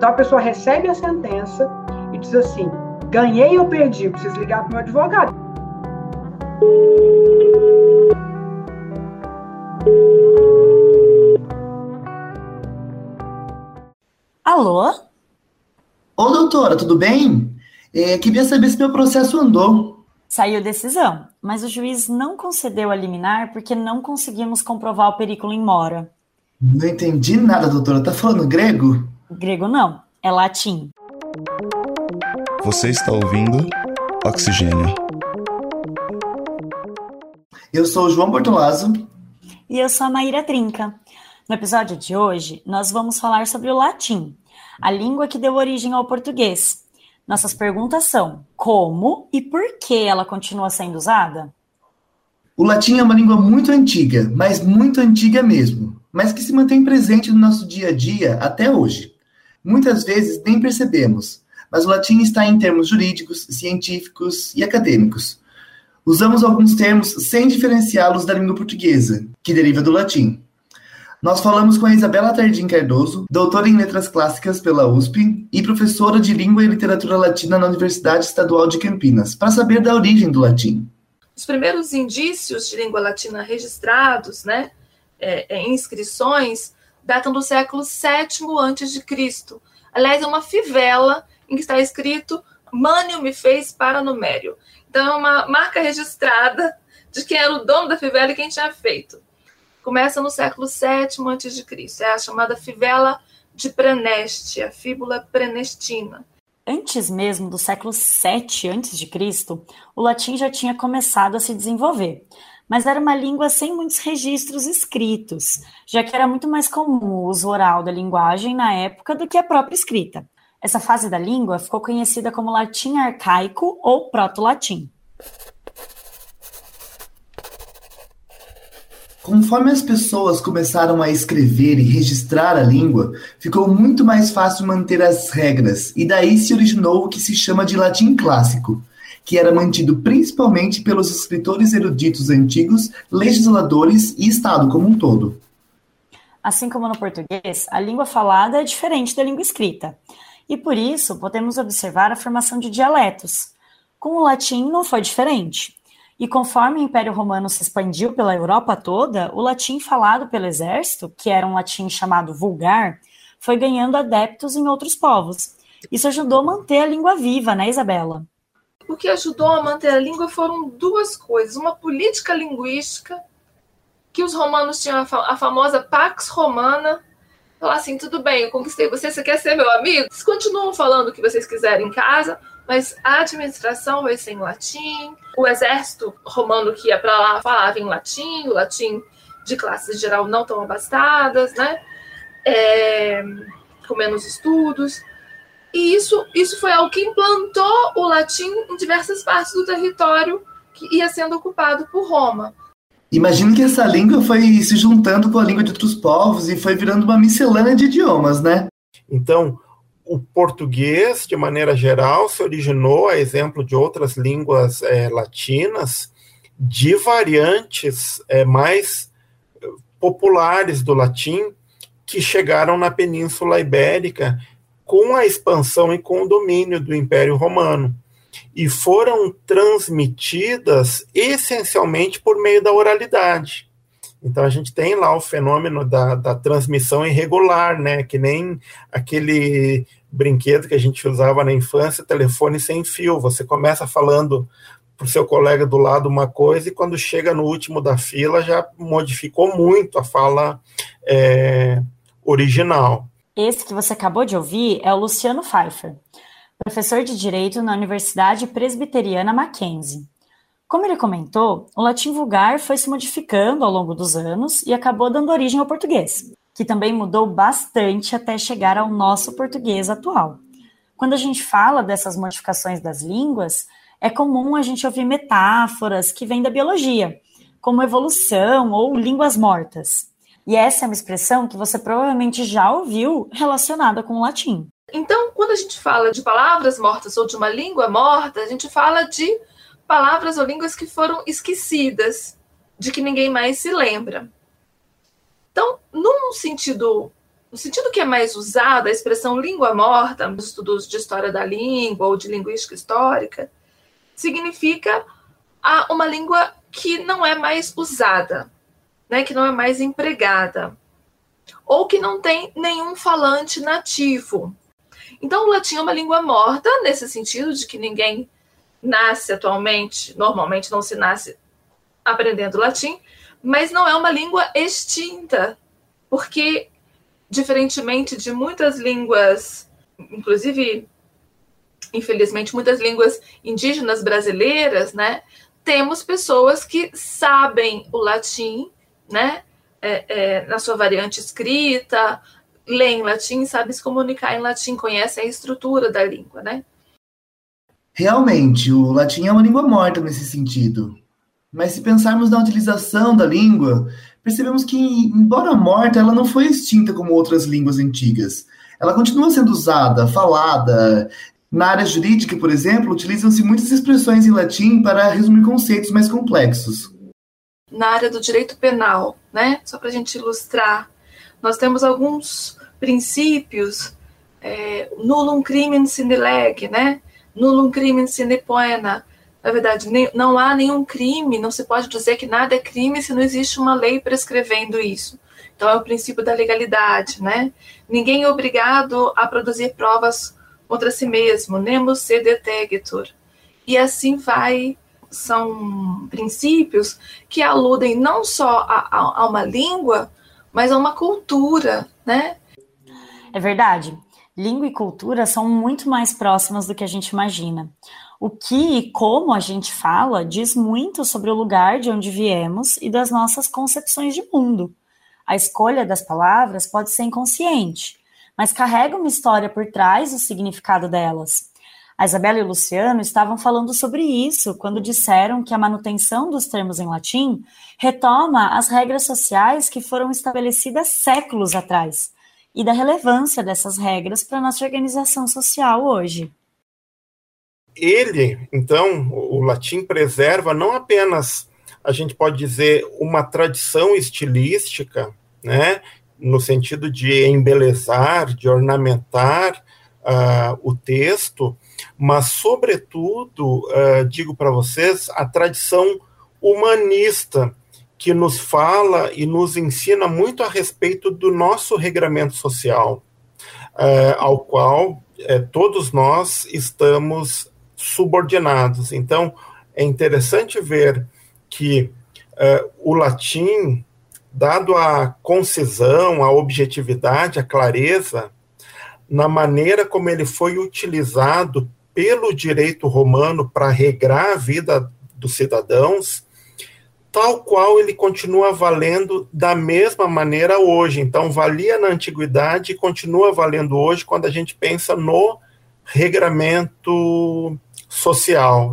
Então a pessoa recebe a sentença e diz assim: ganhei ou perdi? Preciso ligar para o meu advogado. Alô? Ô, doutora, tudo bem? É, queria saber se meu processo andou. Saiu decisão, mas o juiz não concedeu a liminar porque não conseguimos comprovar o perículo em mora. Não entendi nada, doutora. Tá falando grego? Grego não, é latim. Você está ouvindo Oxigênio. Eu sou o João Bortolazzo. E eu sou a Maíra Trinca. No episódio de hoje, nós vamos falar sobre o latim, a língua que deu origem ao português. Nossas perguntas são: como e por que ela continua sendo usada? O latim é uma língua muito antiga, mas muito antiga mesmo, mas que se mantém presente no nosso dia a dia até hoje. Muitas vezes nem percebemos, mas o latim está em termos jurídicos, científicos e acadêmicos. Usamos alguns termos sem diferenciá-los da língua portuguesa, que deriva do latim. Nós falamos com a Isabela Tardim Cardoso, doutora em Letras Clássicas pela USP e professora de Língua e Literatura Latina na Universidade Estadual de Campinas, para saber da origem do latim. Os primeiros indícios de língua latina registrados, né, é, é, inscrições, datam do século VII a.C. Aliás, é uma fivela em que está escrito Mânio me fez para Numério. Então, é uma marca registrada de quem era o dono da fivela e quem tinha feito. Começa no século VII a.C. É a chamada fivela de Preneste, a fíbula prenestina. Antes mesmo do século VII a.C., o latim já tinha começado a se desenvolver, mas era uma língua sem muitos registros escritos, já que era muito mais comum o uso oral da linguagem na época do que a própria escrita. Essa fase da língua ficou conhecida como latim arcaico ou proto-latim. Conforme as pessoas começaram a escrever e registrar a língua, ficou muito mais fácil manter as regras, e daí se originou o que se chama de latim clássico, que era mantido principalmente pelos escritores eruditos antigos, legisladores e Estado como um todo. Assim como no português, a língua falada é diferente da língua escrita e por isso podemos observar a formação de dialetos. Com o latim não foi diferente. E conforme o Império Romano se expandiu pela Europa toda, o latim falado pelo exército, que era um latim chamado vulgar, foi ganhando adeptos em outros povos. Isso ajudou a manter a língua viva, né, Isabela? O que ajudou a manter a língua foram duas coisas: uma política linguística, que os romanos tinham a, famosa Pax Romana, falar assim: tudo bem, eu conquistei você, você quer ser meu amigo? Vocês continuam falando o que vocês quiserem em casa, mas a administração vai ser em latim. O exército romano que ia para lá falava em latim, o latim de classes geral não tão abastadas, né? É, com menos estudos. E isso, isso foi algo que implantou o latim em diversas partes do território que ia sendo ocupado por Roma. Imagino que essa língua foi se juntando com a língua de outros povos e foi virando uma miscelânea de idiomas, né? Então, o português, de maneira geral, se originou, a exemplo de outras línguas é, latinas, de variantes é, mais populares do latim que chegaram na Península Ibérica com a expansão e com o domínio do Império Romano e foram transmitidas essencialmente por meio da oralidade. Então a gente tem lá o fenômeno da, da transmissão irregular, né? Que nem aquele brinquedo que a gente usava na infância, telefone sem fio. Você começa falando para o seu colega do lado uma coisa e quando chega no último da fila já modificou muito a fala é, original. Esse que você acabou de ouvir é o Luciano Pfeiffer professor de Direito na Universidade Presbiteriana Mackenzie. Como ele comentou, o latim vulgar foi se modificando ao longo dos anos e acabou dando origem ao português, que também mudou bastante até chegar ao nosso português atual. Quando a gente fala dessas modificações das línguas, é comum a gente ouvir metáforas que vêm da biologia, como evolução ou línguas mortas. E essa é uma expressão que você provavelmente já ouviu relacionada com o latim. Então, quando a gente fala de palavras mortas ou de uma língua morta, a gente fala de palavras ou línguas que foram esquecidas, de que ninguém mais se lembra. Então, num sentido no sentido que é mais usada, a expressão língua morta, nos estudos de história da língua ou de linguística histórica, significa uma língua que não é mais usada, né, que não é mais empregada, ou que não tem nenhum falante nativo. Então, o latim é uma língua morta, nesse sentido de que ninguém nasce atualmente, normalmente não se nasce aprendendo latim, mas não é uma língua extinta, porque, diferentemente de muitas línguas, inclusive, infelizmente, muitas línguas indígenas brasileiras, né, temos pessoas que sabem o latim, né, é, é, na sua variante escrita, leem latim, sabem se comunicar em latim, conhecem a estrutura da língua, né? Realmente, o latim é uma língua morta nesse sentido. Mas se pensarmos na utilização da língua, percebemos que, embora morta, ela não foi extinta como outras línguas antigas. Ela continua sendo usada, falada. Na área jurídica, por exemplo, utilizam-se muitas expressões em latim para resumir conceitos mais complexos. Na área do direito penal, né? Só para a gente ilustrar, nós temos alguns princípios, é, nullum crimen sine lege, né? Nullum crimen sine poena, na verdade, nem, não há nenhum crime, não se pode dizer que nada é crime se não existe uma lei prescrevendo isso. Então, é o princípio da legalidade, né? Ninguém é obrigado a produzir provas contra si mesmo, nemos se detegitur. E assim vai, são princípios que aludem não só a, a, a uma língua, mas a uma cultura, né? É verdade. Língua e cultura são muito mais próximas do que a gente imagina. O que e como a gente fala diz muito sobre o lugar de onde viemos e das nossas concepções de mundo. A escolha das palavras pode ser inconsciente, mas carrega uma história por trás do significado delas. A Isabela e o Luciano estavam falando sobre isso quando disseram que a manutenção dos termos em latim retoma as regras sociais que foram estabelecidas séculos atrás e da relevância dessas regras para a nossa organização social hoje. Ele, então, o latim preserva não apenas, a gente pode dizer, uma tradição estilística, né, no sentido de embelezar, de ornamentar uh, o texto, mas, sobretudo, uh, digo para vocês, a tradição humanista, que nos fala e nos ensina muito a respeito do nosso regramento social, uh, ao qual eh, todos nós estamos subordinados. Então, é interessante ver que uh, o latim, dado a concisão, a objetividade, a clareza, na maneira como ele foi utilizado pelo direito romano para regrar a vida dos cidadãos, tal qual ele continua valendo da mesma maneira hoje. Então, valia na antiguidade e continua valendo hoje quando a gente pensa no regramento social.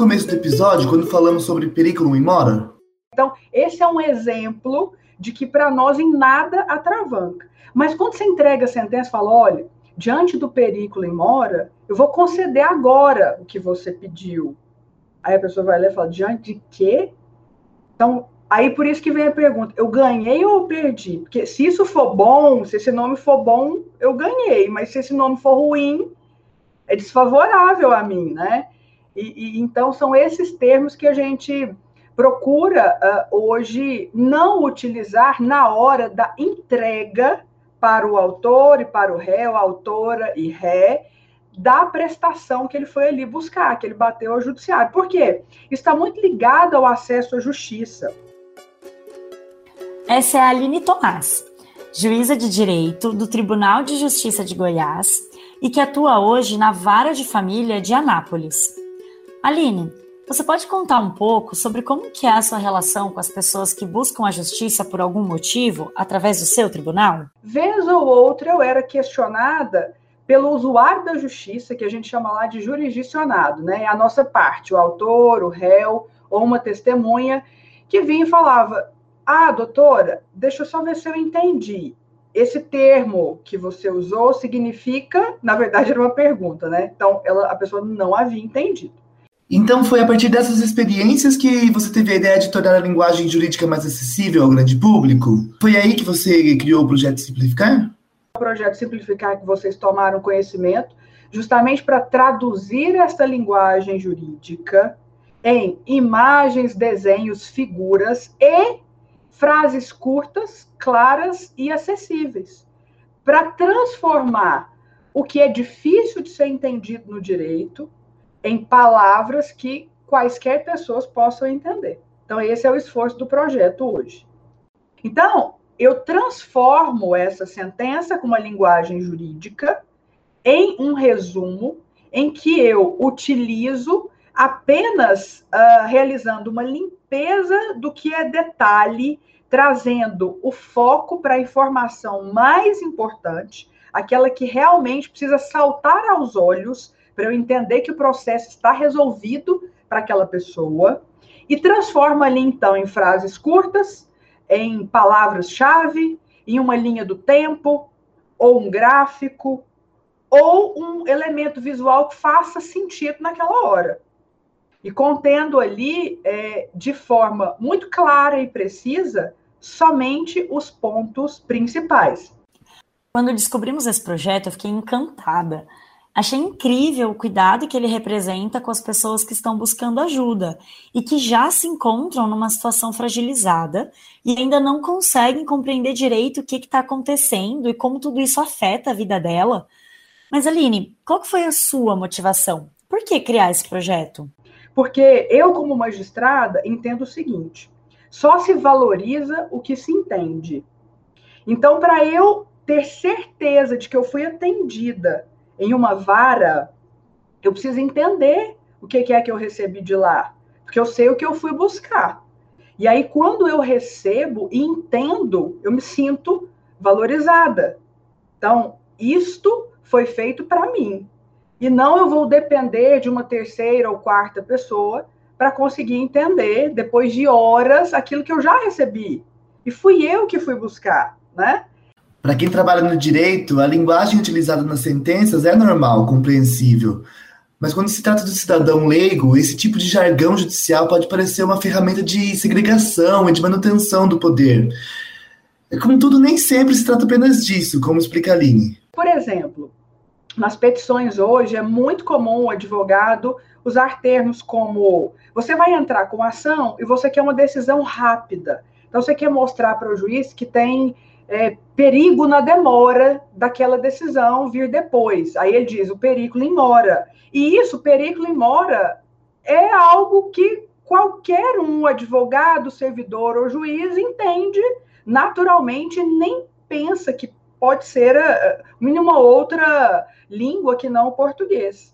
Começo do episódio quando falamos sobre periculum in mora? Então, esse é um exemplo de que para nós em nada atravanca. Mas quando você entrega a sentença e fala, olha, diante do periculum in mora, eu vou conceder agora o que você pediu. Aí a pessoa vai ler e fala, diante de quê? Então, Aí por isso que vem a pergunta: eu ganhei ou perdi? Porque se isso for bom, se esse nome for bom, eu ganhei, mas se esse nome for ruim, é desfavorável a mim, né? E, e então são esses termos que a gente procura uh, hoje não utilizar na hora da entrega para o autor e para o réu, autora e ré, da prestação que ele foi ali buscar, que ele bateu ao judiciário. Por quê? Está muito ligado ao acesso à justiça. Essa é a Aline Tomás, juíza de direito do Tribunal de Justiça de Goiás e que atua hoje na Vara de Família de Anápolis. Aline, você pode contar um pouco sobre como que é a sua relação com as pessoas que buscam a justiça por algum motivo através do seu tribunal? Vez ou outra eu era questionada pelo usuário da justiça, que a gente chama lá de jurisdicionado, né? É a nossa parte, o autor, o réu ou uma testemunha que vinha e falava: ah, doutora, deixa eu só ver se eu entendi. esse termo que você usou significa, na verdade, era uma pergunta, né? Então, ela, a pessoa não havia entendido. Então, foi a partir dessas experiências que você teve a ideia de tornar a linguagem jurídica mais acessível ao grande público? Foi aí que você criou o projeto Simplificar? O projeto Simplificar que vocês tomaram conhecimento, justamente para traduzir essa linguagem jurídica em imagens, desenhos, figuras e frases curtas, claras e acessíveis, para transformar o que é difícil de ser entendido no direito em palavras que quaisquer pessoas possam entender. Então, esse é o esforço do projeto hoje. Então, eu transformo essa sentença com uma linguagem jurídica em um resumo em que eu utilizo apenas uh, realizando uma limpeza do que é detalhe trazendo o foco para a informação mais importante, aquela que realmente precisa saltar aos olhos para eu entender que o processo está resolvido para aquela pessoa, e transforma ali então em frases curtas, em palavras-chave, em uma linha do tempo, ou um gráfico, ou um elemento visual que faça sentido naquela hora. E contendo ali, é, de forma muito clara e precisa, somente os pontos principais. Quando descobrimos esse projeto, eu fiquei encantada. Achei incrível o cuidado que ele representa com as pessoas que estão buscando ajuda e que já se encontram numa situação fragilizada e ainda não conseguem compreender direito o que está acontecendo e como tudo isso afeta a vida dela. Mas, Aline, qual foi a sua motivação? Por que criar esse projeto? Porque eu, como magistrada, entendo o seguinte: só se valoriza o que se entende. Então, para eu ter certeza de que eu fui atendida em uma vara, eu preciso entender o que é que eu recebi de lá, porque eu sei o que eu fui buscar. E aí, quando eu recebo e entendo, eu me sinto valorizada. Então, isto foi feito para mim. E não eu vou depender de uma terceira ou quarta pessoa para conseguir entender, depois de horas, aquilo que eu já recebi. E fui eu que fui buscar, né? Para quem trabalha no direito, a linguagem utilizada nas sentenças é normal, compreensível. Mas quando se trata do cidadão leigo, esse tipo de jargão judicial pode parecer uma ferramenta de segregação e de manutenção do poder. Contudo, nem sempre se trata apenas disso, como explica a Aline. Por exemplo, nas petições hoje é muito comum o advogado usar termos como você vai entrar com ação e você quer uma decisão rápida. Então, você quer mostrar para o juiz que tem é, perigo na demora daquela decisão vir depois. Aí ele diz o perigo em mora. E isso, perigo em mora, é algo que qualquer um advogado, servidor ou juiz entende naturalmente, nem pensa que pode ser uh, nenhuma outra língua que não o português.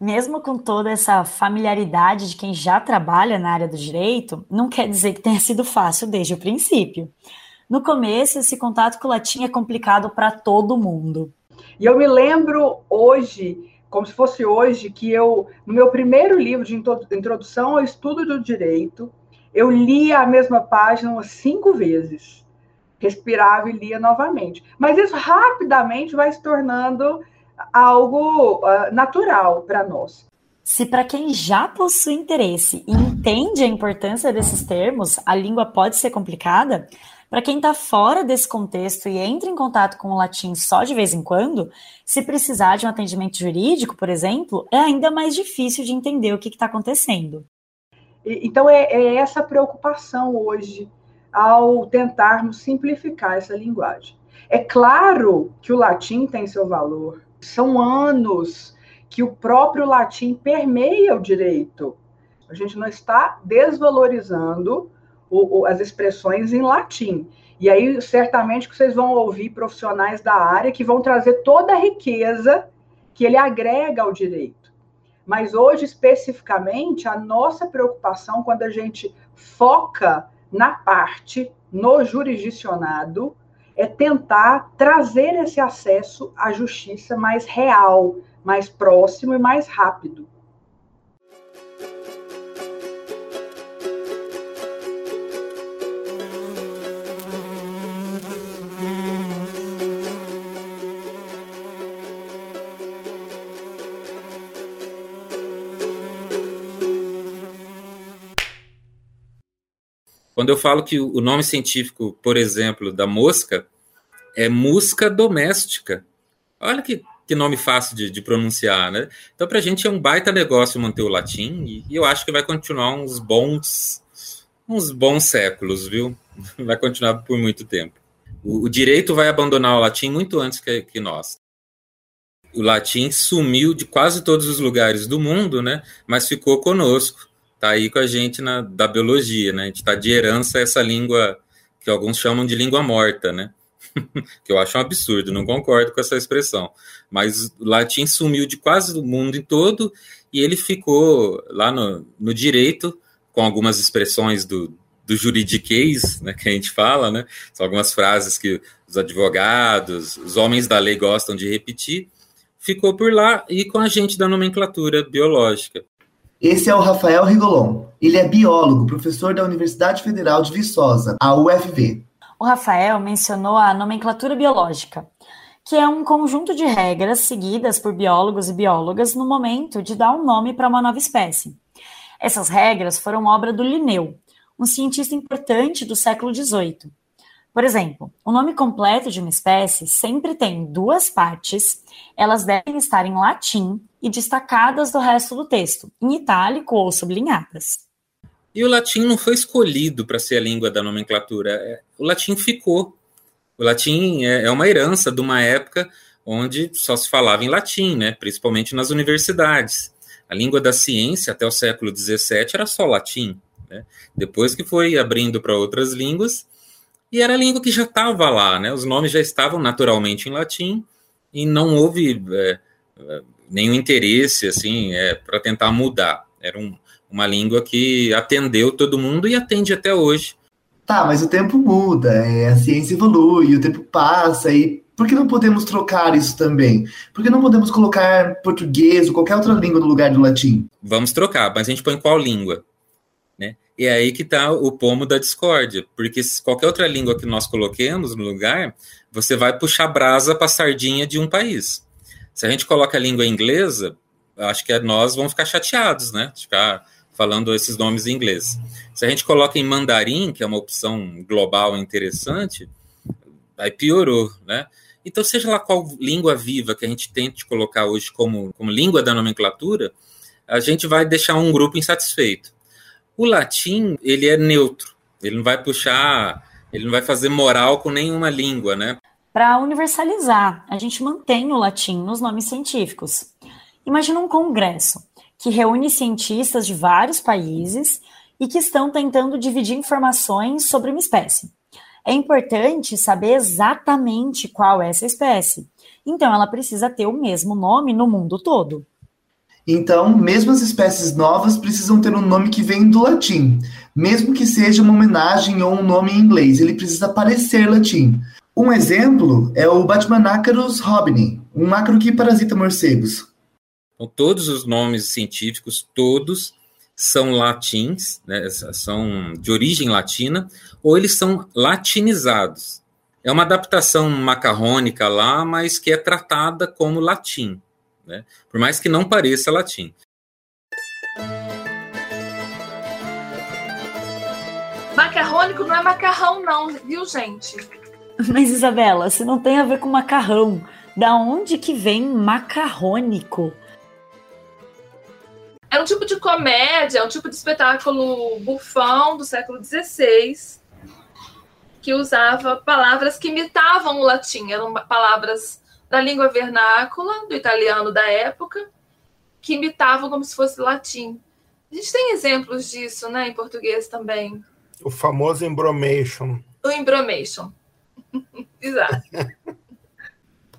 Mesmo com toda essa familiaridade de quem já trabalha na área do direito, não quer dizer que tenha sido fácil desde o princípio. No começo, esse contato com o latim é complicado para todo mundo. E eu me lembro hoje, como se fosse hoje, que eu, no meu primeiro livro de introdução ao estudo do direito, eu lia a mesma página umas cinco vezes. Respirava e lia novamente. Mas isso rapidamente vai se tornando algo uh, natural para nós. Se para quem já possui interesse e entende a importância desses termos, a língua pode ser complicada, para quem está fora desse contexto e entra em contato com o latim só de vez em quando, se precisar de um atendimento jurídico, por exemplo, é ainda mais difícil de entender o que está acontecendo. Então, é, é essa preocupação hoje ao tentarmos simplificar essa linguagem. É claro que o latim tem seu valor, são anos que o próprio latim permeia o direito. A gente não está desvalorizando o, o, as expressões em latim. E aí, certamente, que vocês vão ouvir profissionais da área que vão trazer toda a riqueza que ele agrega ao direito. Mas hoje, especificamente, a nossa preocupação, quando a gente foca na parte, no jurisdicionado, é tentar trazer esse acesso à justiça mais real, mais próximo e mais rápido. Quando eu falo que o nome científico, por exemplo, da mosca é musca doméstica. Olha que, que nome fácil de, de pronunciar, né? Então, para a gente é um baita negócio manter o latim e, e eu acho que vai continuar uns bons, uns bons séculos, viu? Vai continuar por muito tempo. O, o direito vai abandonar o latim muito antes que, que nós o latim sumiu de quase todos os lugares do mundo, né? Mas ficou conosco, tá aí com a gente na da biologia, né? A gente está de herança essa língua que alguns chamam de língua morta, né? que eu acho um absurdo, não concordo com essa expressão. Mas o latim sumiu de quase o mundo em todo e ele ficou lá no, no direito com algumas expressões do, do juridiquês, né, que a gente fala, né? São algumas frases que os advogados, os homens da lei gostam de repetir ficou por lá e com a gente da nomenclatura biológica. Esse é o Rafael Rigolon. Ele é biólogo, professor da Universidade Federal de Viçosa, a UFV. O Rafael mencionou a nomenclatura biológica, que é um conjunto de regras seguidas por biólogos e biólogas no momento de dar um nome para uma nova espécie. Essas regras foram obra do Linneu, um cientista importante do século XVIII. Por exemplo, o nome completo de uma espécie sempre tem duas partes, elas devem estar em latim e destacadas do resto do texto, em itálico ou sublinhadas. E o latim não foi escolhido para ser a língua da nomenclatura, é, o latim ficou. O latim é, é uma herança de uma época onde só se falava em latim, né? principalmente nas universidades. A língua da ciência até o século XVII era só latim. Né? Depois que foi abrindo para outras línguas, e era a língua que já estava lá, né? Os nomes já estavam naturalmente em latim e não houve é, nenhum interesse assim é, para tentar mudar. Era um, uma língua que atendeu todo mundo e atende até hoje. Tá, mas o tempo muda, é, a ciência evolui, o tempo passa e por que não podemos trocar isso também? Por que não podemos colocar português ou qualquer outra língua no lugar do latim? Vamos trocar, mas a gente põe qual língua? E é aí que está o pomo da discórdia, porque se qualquer outra língua que nós coloquemos no lugar, você vai puxar brasa para a sardinha de um país. Se a gente coloca a língua inglesa, acho que nós vamos ficar chateados, né? Ficar falando esses nomes em inglês. Se a gente coloca em mandarim, que é uma opção global interessante, aí piorou, né? Então, seja lá qual língua viva que a gente tente colocar hoje como, como língua da nomenclatura, a gente vai deixar um grupo insatisfeito. O latim, ele é neutro, ele não vai puxar, ele não vai fazer moral com nenhuma língua, né? Para universalizar, a gente mantém o latim nos nomes científicos. Imagina um congresso que reúne cientistas de vários países e que estão tentando dividir informações sobre uma espécie. É importante saber exatamente qual é essa espécie. Então, ela precisa ter o mesmo nome no mundo todo. Então, mesmo as espécies novas precisam ter um nome que vem do latim, mesmo que seja uma homenagem ou um nome em inglês, ele precisa parecer latim. Um exemplo é o Batmanacarus robini, um ácaro que parasita morcegos. Então, todos os nomes científicos, todos são latins, né, são de origem latina, ou eles são latinizados. É uma adaptação macarrônica lá, mas que é tratada como latim né? por mais que não pareça latim. Macarrônico não é macarrão, não, viu, gente? Mas, Isabela, se não tem a ver com macarrão, da onde que vem macarrônico? É um tipo de comédia, é um tipo de espetáculo bufão do século XVI, que usava palavras que imitavam o latim, eram palavras da língua vernácula, do italiano da época, que imitavam como se fosse latim. A gente tem exemplos disso, né, em português também. O famoso embromation. O embromation. Exato.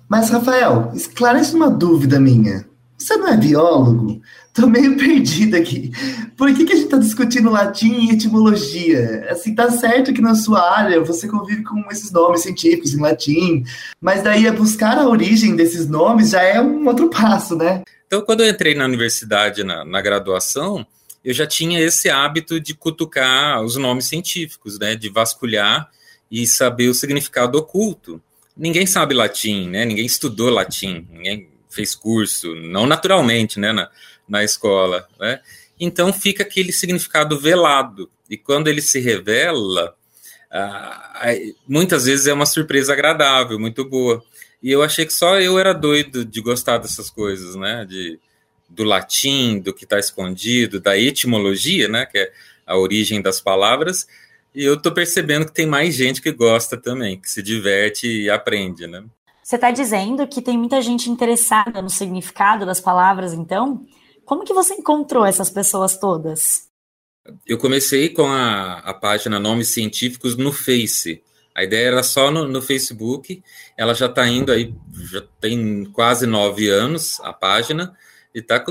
Mas, Rafael, esclarece uma dúvida minha. Você não é biólogo? Tô meio perdida aqui. Por que, que a gente tá discutindo latim e etimologia? Assim, tá certo que na sua área você convive com esses nomes científicos em latim, mas daí a buscar a origem desses nomes já é um outro passo, né? Então, quando eu entrei na universidade, na, na graduação, eu já tinha esse hábito de cutucar os nomes científicos, né? De vasculhar e saber o significado oculto. Ninguém sabe latim, né? Ninguém estudou latim, ninguém fez curso, não naturalmente, né? Na, na escola, né? Então fica aquele significado velado, E quando ele se revela, ah, muitas vezes é uma surpresa agradável, muito boa. E eu achei que só eu era doido de gostar dessas coisas, né? De, do latim, do que está escondido, da etimologia, né? Que é a origem das palavras. E eu estou percebendo que tem mais gente que gosta também, que se diverte e aprende, né? Você está dizendo que tem muita gente interessada no significado das palavras, então? Como que você encontrou essas pessoas todas? Eu comecei com a, a página Nomes Científicos no Face. A ideia era só no, no Facebook. Ela já está indo aí, já tem quase nove anos a página, e está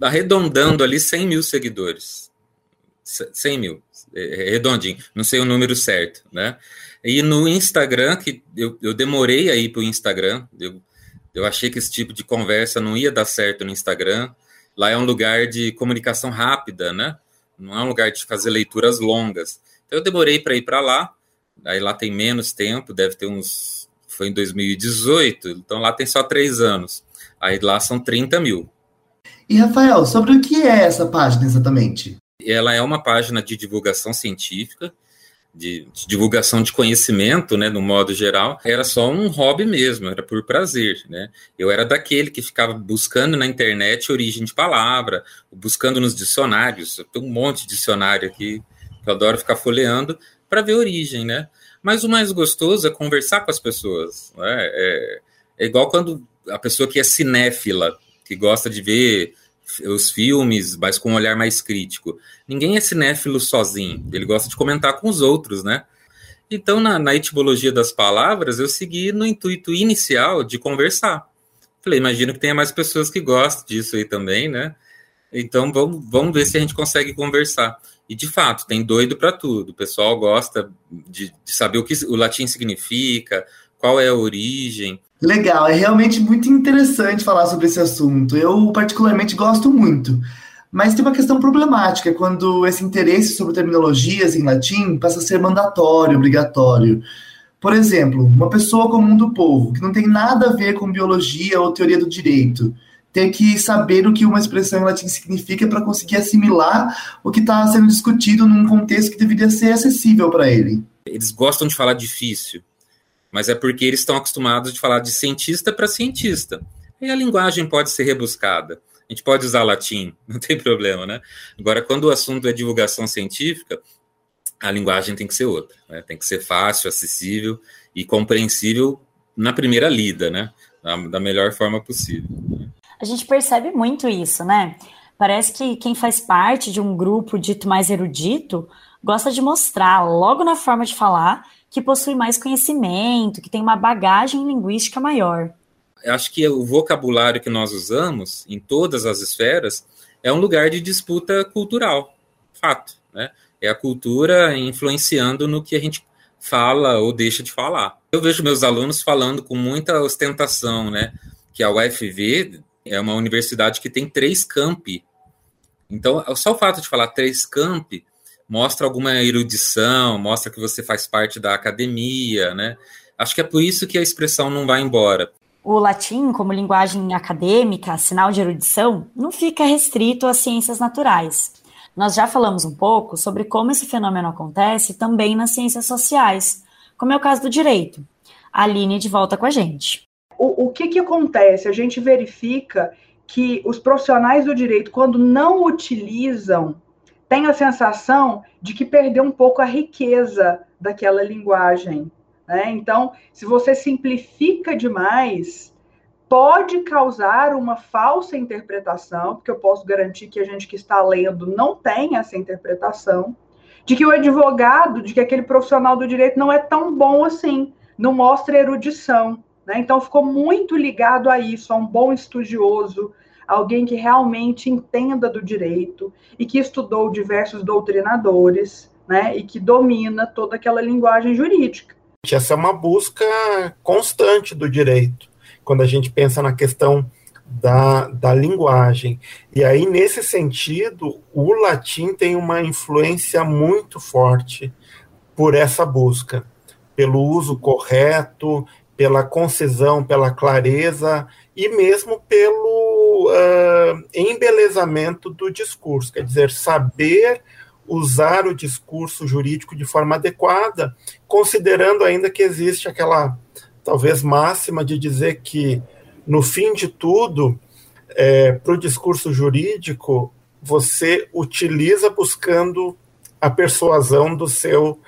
arredondando ali 100 mil seguidores. 100 mil, redondinho, não sei o número certo, né? E no Instagram, que eu, eu demorei a ir para o Instagram, eu, eu achei que esse tipo de conversa não ia dar certo no Instagram. Lá é um lugar de comunicação rápida, né? Não é um lugar de fazer leituras longas. Então eu demorei para ir para lá, Aí lá tem menos tempo, deve ter uns. Foi em 2018, então lá tem só três anos. Aí lá são 30 mil. E Rafael, sobre o que é essa página exatamente? Ela é uma página de divulgação científica, de, de, divulgação de conhecimento, né, no modo geral, era só um hobby mesmo, era por prazer, né? Eu era daquele que ficava buscando na internet origem de palavra, buscando nos dicionários, eu tenho um monte de dicionário aqui que eu adoro ficar folheando, para ver origem, né? Mas o mais gostoso é conversar com as pessoas. Né? É, é igual quando a pessoa que é cinéfila, que gosta de ver os filmes, mas com um olhar mais crítico. Ninguém é cinéfilo sozinho, ele gosta de comentar com os outros, né? Então, na, na etimologia das palavras, eu segui no intuito inicial de conversar. Falei, imagino que tenha mais pessoas que gostam disso aí também, né? Então, vamos, vamos ver se a gente consegue conversar. E de fato, tem doido para tudo. O pessoal gosta de, de, saber o que o latim significa, qual é a origem. Legal, é realmente muito interessante falar sobre esse assunto. Eu, particularmente, gosto muito. Mas tem uma questão problemática quando esse interesse sobre terminologias em latim passa a ser mandatório, obrigatório. Por exemplo, uma pessoa comum do povo, que não tem nada a ver com biologia ou teoria do direito, ter que saber o que uma expressão em latim significa para conseguir assimilar o que está sendo discutido num contexto que deveria ser acessível para ele. Eles gostam de falar difícil, mas é porque eles estão acostumados de falar de cientista para cientista. E a linguagem pode ser rebuscada. A gente pode usar latim, não tem problema, né? Agora, quando o assunto é divulgação científica, a linguagem tem que ser outra, né? Tem que ser fácil, acessível e compreensível na primeira lida, né? Da, da melhor forma possível. A gente percebe muito isso, né? Parece que quem faz parte de um grupo dito mais erudito gosta de mostrar, logo na forma de falar, que possui mais conhecimento, que tem uma bagagem linguística maior. Eu acho que o vocabulário que nós usamos em todas as esferas é um lugar de disputa cultural, fato, né? É a cultura influenciando no que a gente fala ou deixa de falar. Eu vejo meus alunos falando com muita ostentação, né? Que a UFV é uma universidade que tem três campi. Então, só o fato de falar três campi mostra alguma erudição, mostra que você faz parte da academia, né? Acho que é por isso que a expressão não vai embora. O latim, como linguagem acadêmica, sinal de erudição, não fica restrito às ciências naturais. Nós já falamos um pouco sobre como esse fenômeno acontece também nas ciências sociais, como é o caso do direito. A Aline de volta com a gente o, o que, que acontece? A gente verifica que os profissionais do direito, quando não utilizam, têm a sensação de que perdeu um pouco a riqueza daquela linguagem. Né? Então, se você simplifica demais, pode causar uma falsa interpretação, porque eu posso garantir que a gente que está lendo não tem essa interpretação, de que o advogado, de que aquele profissional do direito não é tão bom assim, não mostra erudição. Né? Então, ficou muito ligado a isso, a um bom estudioso, alguém que realmente entenda do direito e que estudou diversos doutrinadores né? e que domina toda aquela linguagem jurídica. Essa é uma busca constante do direito, quando a gente pensa na questão da, da linguagem. E aí, nesse sentido, o latim tem uma influência muito forte por essa busca, pelo uso correto pela concisão, pela clareza e mesmo pelo uh, embelezamento do discurso, quer dizer, saber usar o discurso jurídico de forma adequada, considerando ainda que existe aquela talvez máxima de dizer que no fim de tudo, é, para o discurso jurídico, você utiliza buscando a persuasão do seu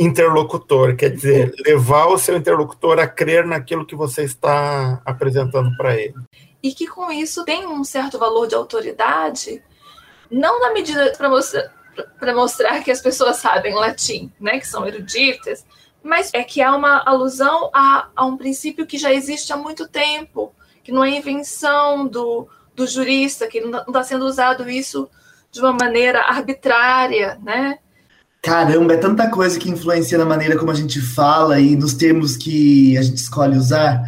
interlocutor, quer dizer, levar o seu interlocutor a crer naquilo que você está apresentando para ele. E que com isso tem um certo valor de autoridade, não na medida para mostrar, mostrar que as pessoas sabem latim, né, que são eruditas, mas é que há uma alusão a, a um princípio que já existe há muito tempo, que não é invenção do, do jurista, que não está sendo usado isso de uma maneira arbitrária, né? Caramba, é tanta coisa que influencia na maneira como a gente fala e nos termos que a gente escolhe usar.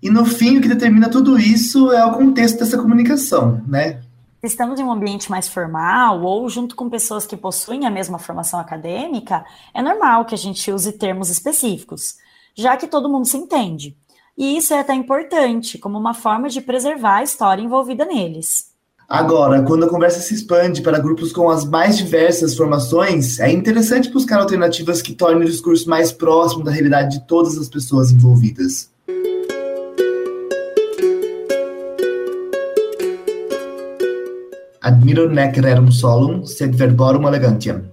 E no fim, o que determina tudo isso é o contexto dessa comunicação, né? estamos em um ambiente mais formal ou junto com pessoas que possuem a mesma formação acadêmica, é normal que a gente use termos específicos, já que todo mundo se entende. E isso é até importante, como uma forma de preservar a história envolvida neles. Agora, quando a conversa se expande para grupos com as mais diversas formações, é interessante buscar alternativas que tornem o discurso mais próximo da realidade de todas as pessoas envolvidas. Admiro nec rerum solum, sed verborum elegantiam.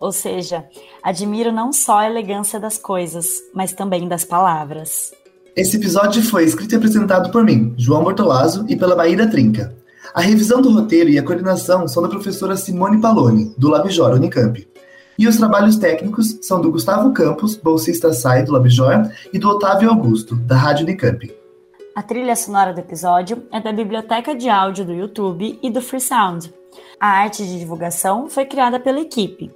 Ou seja, admiro não só a elegância das coisas, mas também das palavras. Esse episódio foi escrito e apresentado por mim, João Bortolazzo, e pela Maíra Trinca. A revisão do roteiro e a coordenação são da professora Simone Paloni, do Labjor Unicamp. E os trabalhos técnicos são do Gustavo Campos, bolsista SAI do Labjor, e do Otávio Augusto, da Rádio Unicamp. A trilha sonora do episódio é da biblioteca de áudio do YouTube e do Freesound. A arte de divulgação foi criada pela equipe.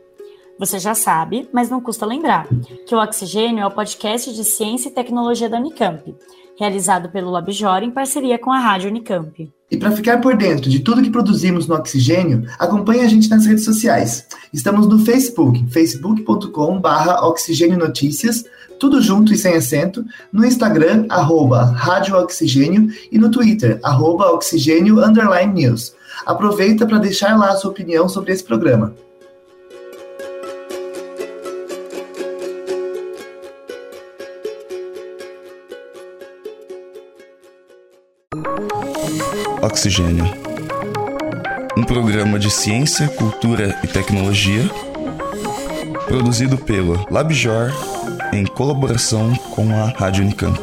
Você já sabe, mas não custa lembrar, que o Oxigênio é o podcast de ciência e tecnologia da Unicamp, realizado pelo LabJOR em parceria com a Rádio Unicamp. E para ficar por dentro de tudo que produzimos no Oxigênio, acompanhe a gente nas redes sociais. Estamos no Facebook, facebook.com.br Oxigênio Notícias, tudo junto e sem acento, no Instagram, arroba Rádio Oxigênio e no Twitter, arroba Oxigênio News. Aproveita para deixar lá a sua opinião sobre esse programa. Oxigênio. Um programa de ciência, cultura e tecnologia produzido pelo LabJor em colaboração com a Rádio Unicamp.